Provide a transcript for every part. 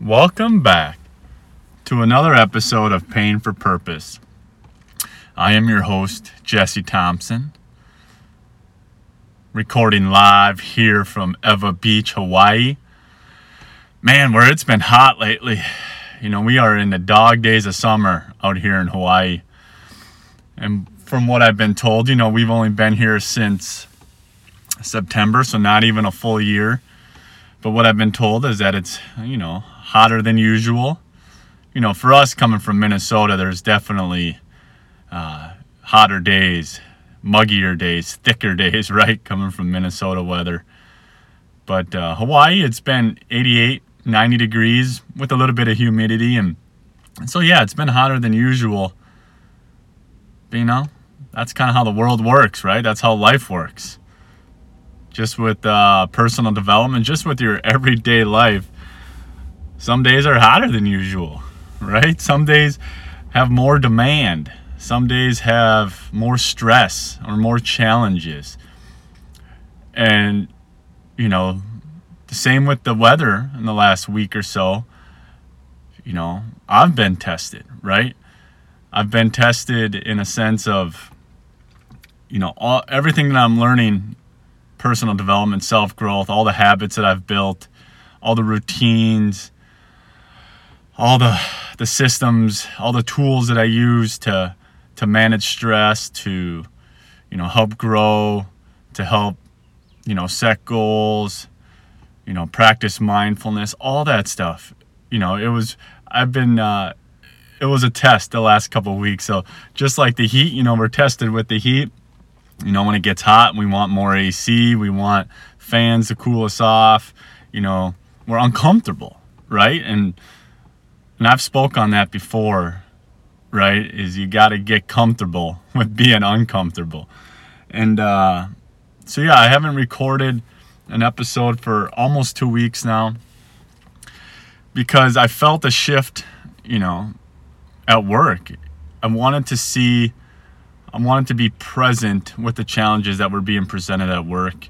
Welcome back to another episode of Pain for Purpose. I am your host, Jesse Thompson, recording live here from Ewa Beach, Hawaii. Man, where it's been hot lately. You know, we are in the dog days of summer out here in Hawaii. And from what I've been told, you know, we've only been here since September, so not even a full year. But what I've been told is that it's, you know, hotter than usual. You know, for us coming from Minnesota, there's definitely uh, hotter days, muggier days, thicker days, right? Coming from Minnesota weather. But uh, Hawaii, it's been 88, 90 degrees with a little bit of humidity. And so, yeah, it's been hotter than usual. But, you know, that's kind of how the world works, right? That's how life works. Just with uh, personal development, just with your everyday life, some days are hotter than usual, right? Some days have more demand. Some days have more stress or more challenges. And, you know, the same with the weather in the last week or so. You know, I've been tested, right? I've been tested in a sense of, you know, all, everything that I'm learning personal development, self growth, all the habits that I've built, all the routines, all the the systems, all the tools that I use to to manage stress, to you know help grow, to help you know set goals, you know practice mindfulness, all that stuff. You know, it was I've been uh, it was a test the last couple of weeks. So just like the heat, you know, we're tested with the heat. You know, when it gets hot, we want more AC, we want fans to cool us off. You know, we're uncomfortable, right? And and I've spoke on that before, right? Is you got to get comfortable with being uncomfortable. And uh, so yeah, I haven't recorded an episode for almost two weeks now because I felt a shift, you know, at work. I wanted to see, I wanted to be present with the challenges that were being presented at work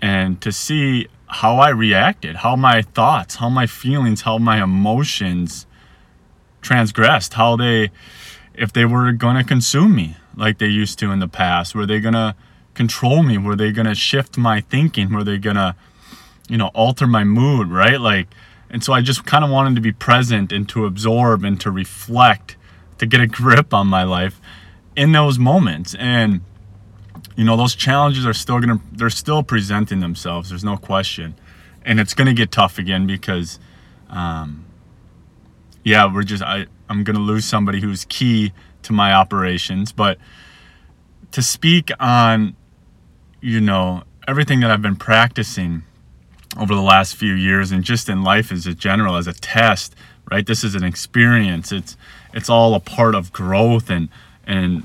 and to see how I reacted, how my thoughts, how my feelings, how my emotions transgressed, how they, if they were to consume me like they used to in the past, were they to control me? Were they to shift my thinking? Were they to, you know, alter my mood, right? Like, and so I just kind of wanted to be present and to absorb and to reflect, to get a grip on my life in those moments. And, you know, those challenges are still to, they're still presenting themselves. There's no question. And it's to get tough again because, um, yeah, we're just, I, I'm to lose somebody who's key to my operations. But to speak on, you know, everything that I've been practicing over the last few years and just in life as a general as a test right this is an experience it's it's all a part of growth and and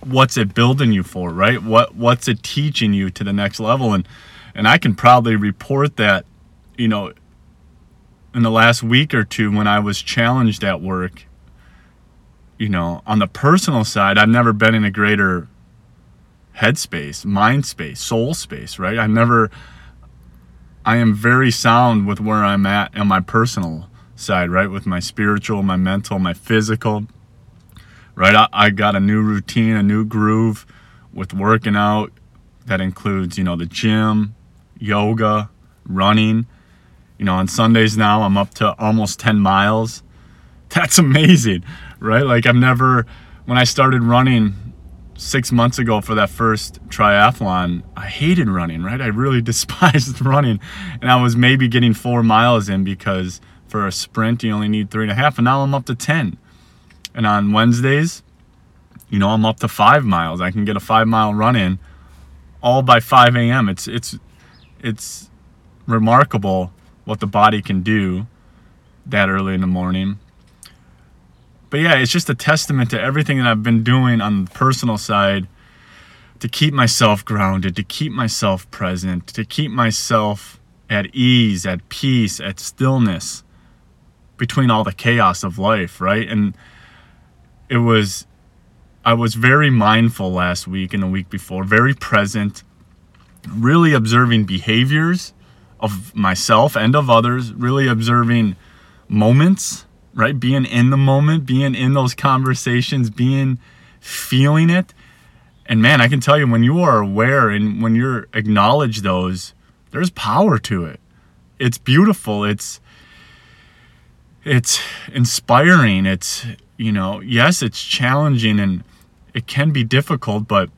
what's it building you for right? What what's it teaching you to the next level? And and I can proudly report that you know in the last week or two when I was challenged at work you know on the personal side I've never been in a greater headspace mind space soul space right? I've never I am very sound with where I'm at on my personal side, right? With my spiritual, my mental, my physical, right? I, I got a new routine, a new groove with working out that includes, you know, the gym, yoga, running. You know, on Sundays now, I'm up to almost 10 miles. That's amazing, right? Like, I've never, when I started running six months ago for that first triathlon, I hated running, right? I really despised running. And I was maybe getting four miles in because for a sprint, you only need three and a half. And now I'm up to 10. And on Wednesdays, you know, I'm up to five miles. I can get a five mile run in all by 5 a.m. It's, it's, it's remarkable what the body can do that early in the morning but yeah, it's just a testament to everything that I've been doing on the personal side to keep myself grounded, to keep myself present, to keep myself at ease, at peace, at stillness between all the chaos of life, right? And it was, I was very mindful last week and the week before, very present, really observing behaviors of myself and of others, really observing moments, right? Being in the moment, being in those conversations, being feeling it. And man, I can tell you when you are aware and when you're acknowledge those, there's power to it. It's beautiful. It's it's inspiring. It's you know, yes, it's challenging and it can be difficult, but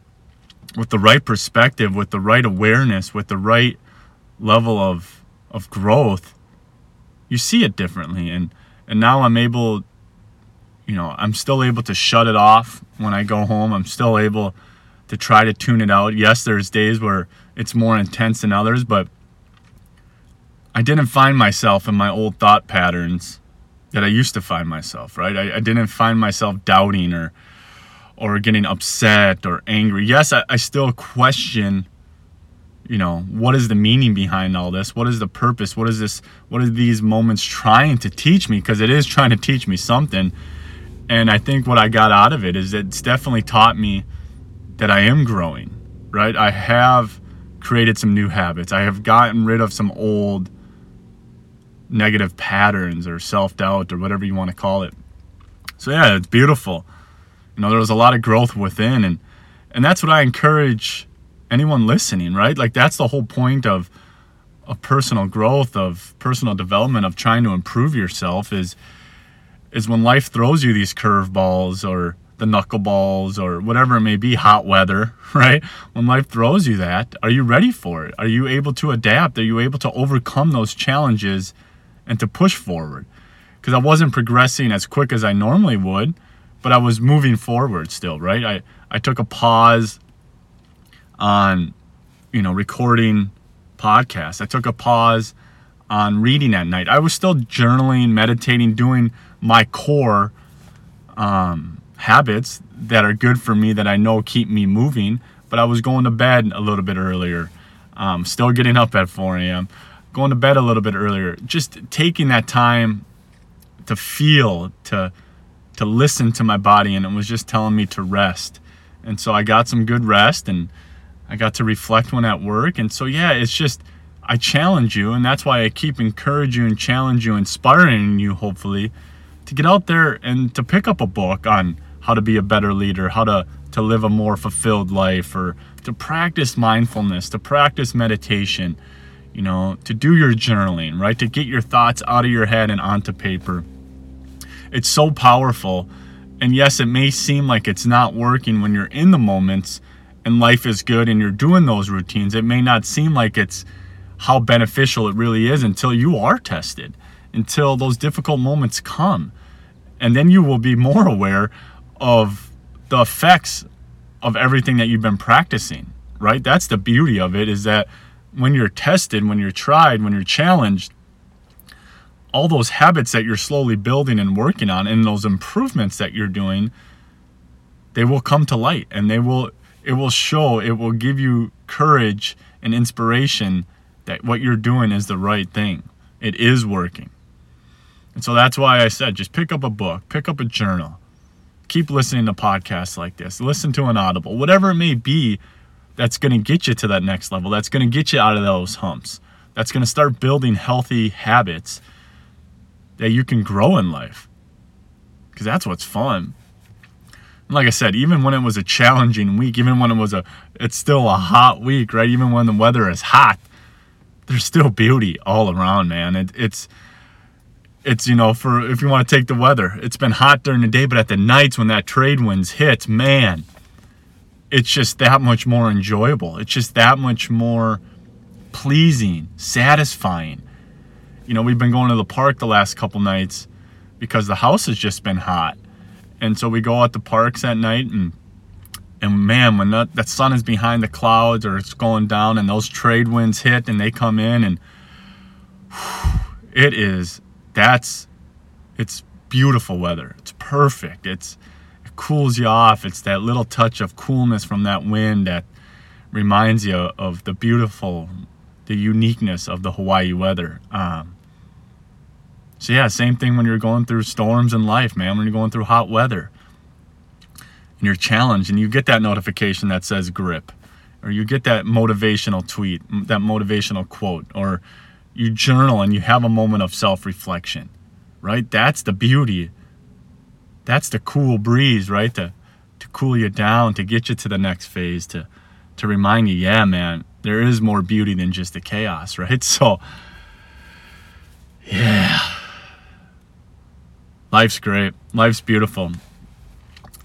with the right perspective, with the right awareness, with the right level of of growth, you see it differently. And and now I'm able, you know, I'm still able to shut it off when I go home. I'm still able to try to tune it out. Yes, there's days where it's more intense than others, but I didn't find myself in my old thought patterns that I used to find myself, right? I, I didn't find myself doubting or or getting upset or angry. Yes, I, I still question, you know, what is the meaning behind all this? What is the purpose? What is this? What are these moments trying to teach me? Because it is trying to teach me something. And I think what I got out of it is it's definitely taught me that I am growing, right? I have created some new habits. I have gotten rid of some old negative patterns or self doubt or whatever you want to call it. So yeah, it's beautiful. You know, there was a lot of growth within, and and that's what I encourage anyone listening. Right, like that's the whole point of of personal growth, of personal development, of trying to improve yourself is is when life throws you these curveballs or the knuckleballs or whatever it may be, hot weather, right? When life throws you that, are you ready for it? Are you able to adapt? Are you able to overcome those challenges and to push forward because I wasn't progressing as quick as I normally would, but I was moving forward still, right? I, I took a pause on, you know, recording podcasts. I took a pause on reading at night. I was still journaling, meditating, doing my core um, habits that are good for me that I know keep me moving, but I was going to bed a little bit earlier, um, still getting up at 4 a.m going to bed a little bit earlier, just taking that time to feel, to to listen to my body and it was just telling me to rest. And so I got some good rest and I got to reflect when at work. And so yeah, it's just I challenge you and that's why I keep encouraging you and challenge you, inspiring you hopefully to get out there and to pick up a book on how to be a better leader, how to to live a more fulfilled life or to practice mindfulness, to practice meditation you know, to do your journaling, right? To get your thoughts out of your head and onto paper. It's so powerful. And yes, it may seem like it's not working when you're in the moments and life is good and you're doing those routines. It may not seem like it's how beneficial it really is until you are tested, until those difficult moments come. And then you will be more aware of the effects of everything that you've been practicing, right? That's the beauty of it is that when you're tested, when you're tried, when you're challenged, all those habits that you're slowly building and working on and those improvements that you're doing, they will come to light and they will it will show, it will give you courage and inspiration that what you're doing is the right thing. It is working. And so that's why I said just pick up a book, pick up a journal. Keep listening to podcasts like this. Listen to an audible, whatever it may be that's going to get you to that next level. That's going to get you out of those humps. That's going to start building healthy habits that you can grow in life. Because that's what's fun. And like I said, even when it was a challenging week, even when it was a, it's still a hot week, right? Even when the weather is hot, there's still beauty all around, man. It, it's, it's you know for if you want to take the weather it's been hot during the day but at the nights when that trade winds hits man it's just that much more enjoyable. It's just that much more pleasing, satisfying. You know, we've been going to the park the last couple nights because the house has just been hot. And so we go out to parks at night and and man, when that, that sun is behind the clouds or it's going down and those trade winds hit and they come in and whew, it is that's it's beautiful weather. It's perfect. It's cools you off. It's that little touch of coolness from that wind that reminds you of the beautiful, the uniqueness of the Hawaii weather. Um, so yeah, same thing when you're going through storms in life, man. When you're going through hot weather, and you're challenged, and you get that notification that says grip, or you get that motivational tweet, that motivational quote, or you journal and you have a moment of self-reflection. right? That's the beauty. That's the cool breeze, right? To to cool you down, to get you to the next phase, to to remind you, yeah, man, there is more beauty than just the chaos, right? So yeah. Life's great. Life's beautiful.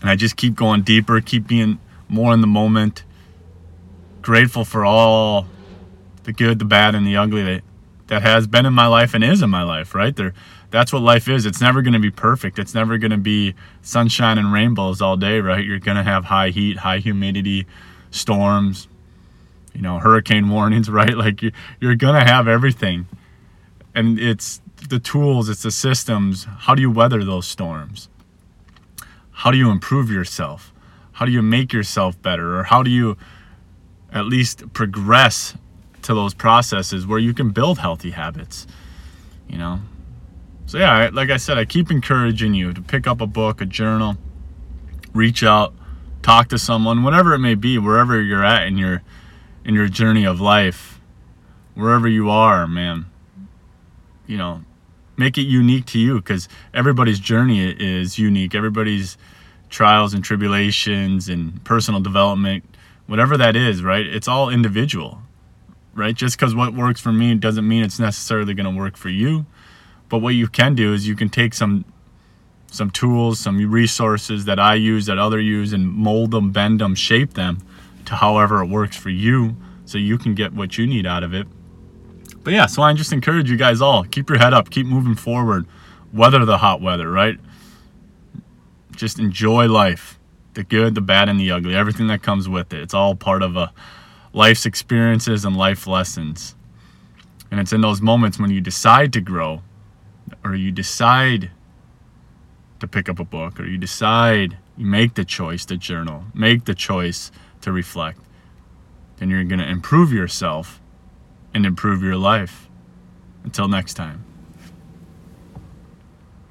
And I just keep going deeper, keep being more in the moment. Grateful for all the good, the bad, and the ugly that that has been in my life and is in my life, right? There that's what life is. It's never going to be perfect. It's never going to be sunshine and rainbows all day, right? You're going to have high heat, high humidity, storms, you know, hurricane warnings, right? Like you're, going to have everything. And it's the tools, it's the systems. How do you weather those storms? How do you improve yourself? How do you make yourself better? Or how do you at least progress to those processes where you can build healthy habits? You know, so yeah, like I said, I keep encouraging you to pick up a book, a journal, reach out, talk to someone, whatever it may be, wherever you're at in your in your journey of life, wherever you are, man. You know, make it unique to you because everybody's journey is unique. Everybody's trials and tribulations and personal development, whatever that is, right? It's all individual, right? Just because what works for me doesn't mean it's necessarily going to work for you but what you can do is you can take some some tools, some resources that I use, that other use, and mold them, bend them, shape them to however it works for you, so you can get what you need out of it. But yeah, so I just encourage you guys all keep your head up, keep moving forward, weather the hot weather, right? Just enjoy life, the good, the bad, and the ugly, everything that comes with it. It's all part of a life's experiences and life lessons. And it's in those moments when you decide to grow or you decide to pick up a book, or you decide, you make the choice to journal, make the choice to reflect, then you're going to improve yourself and improve your life. Until next time.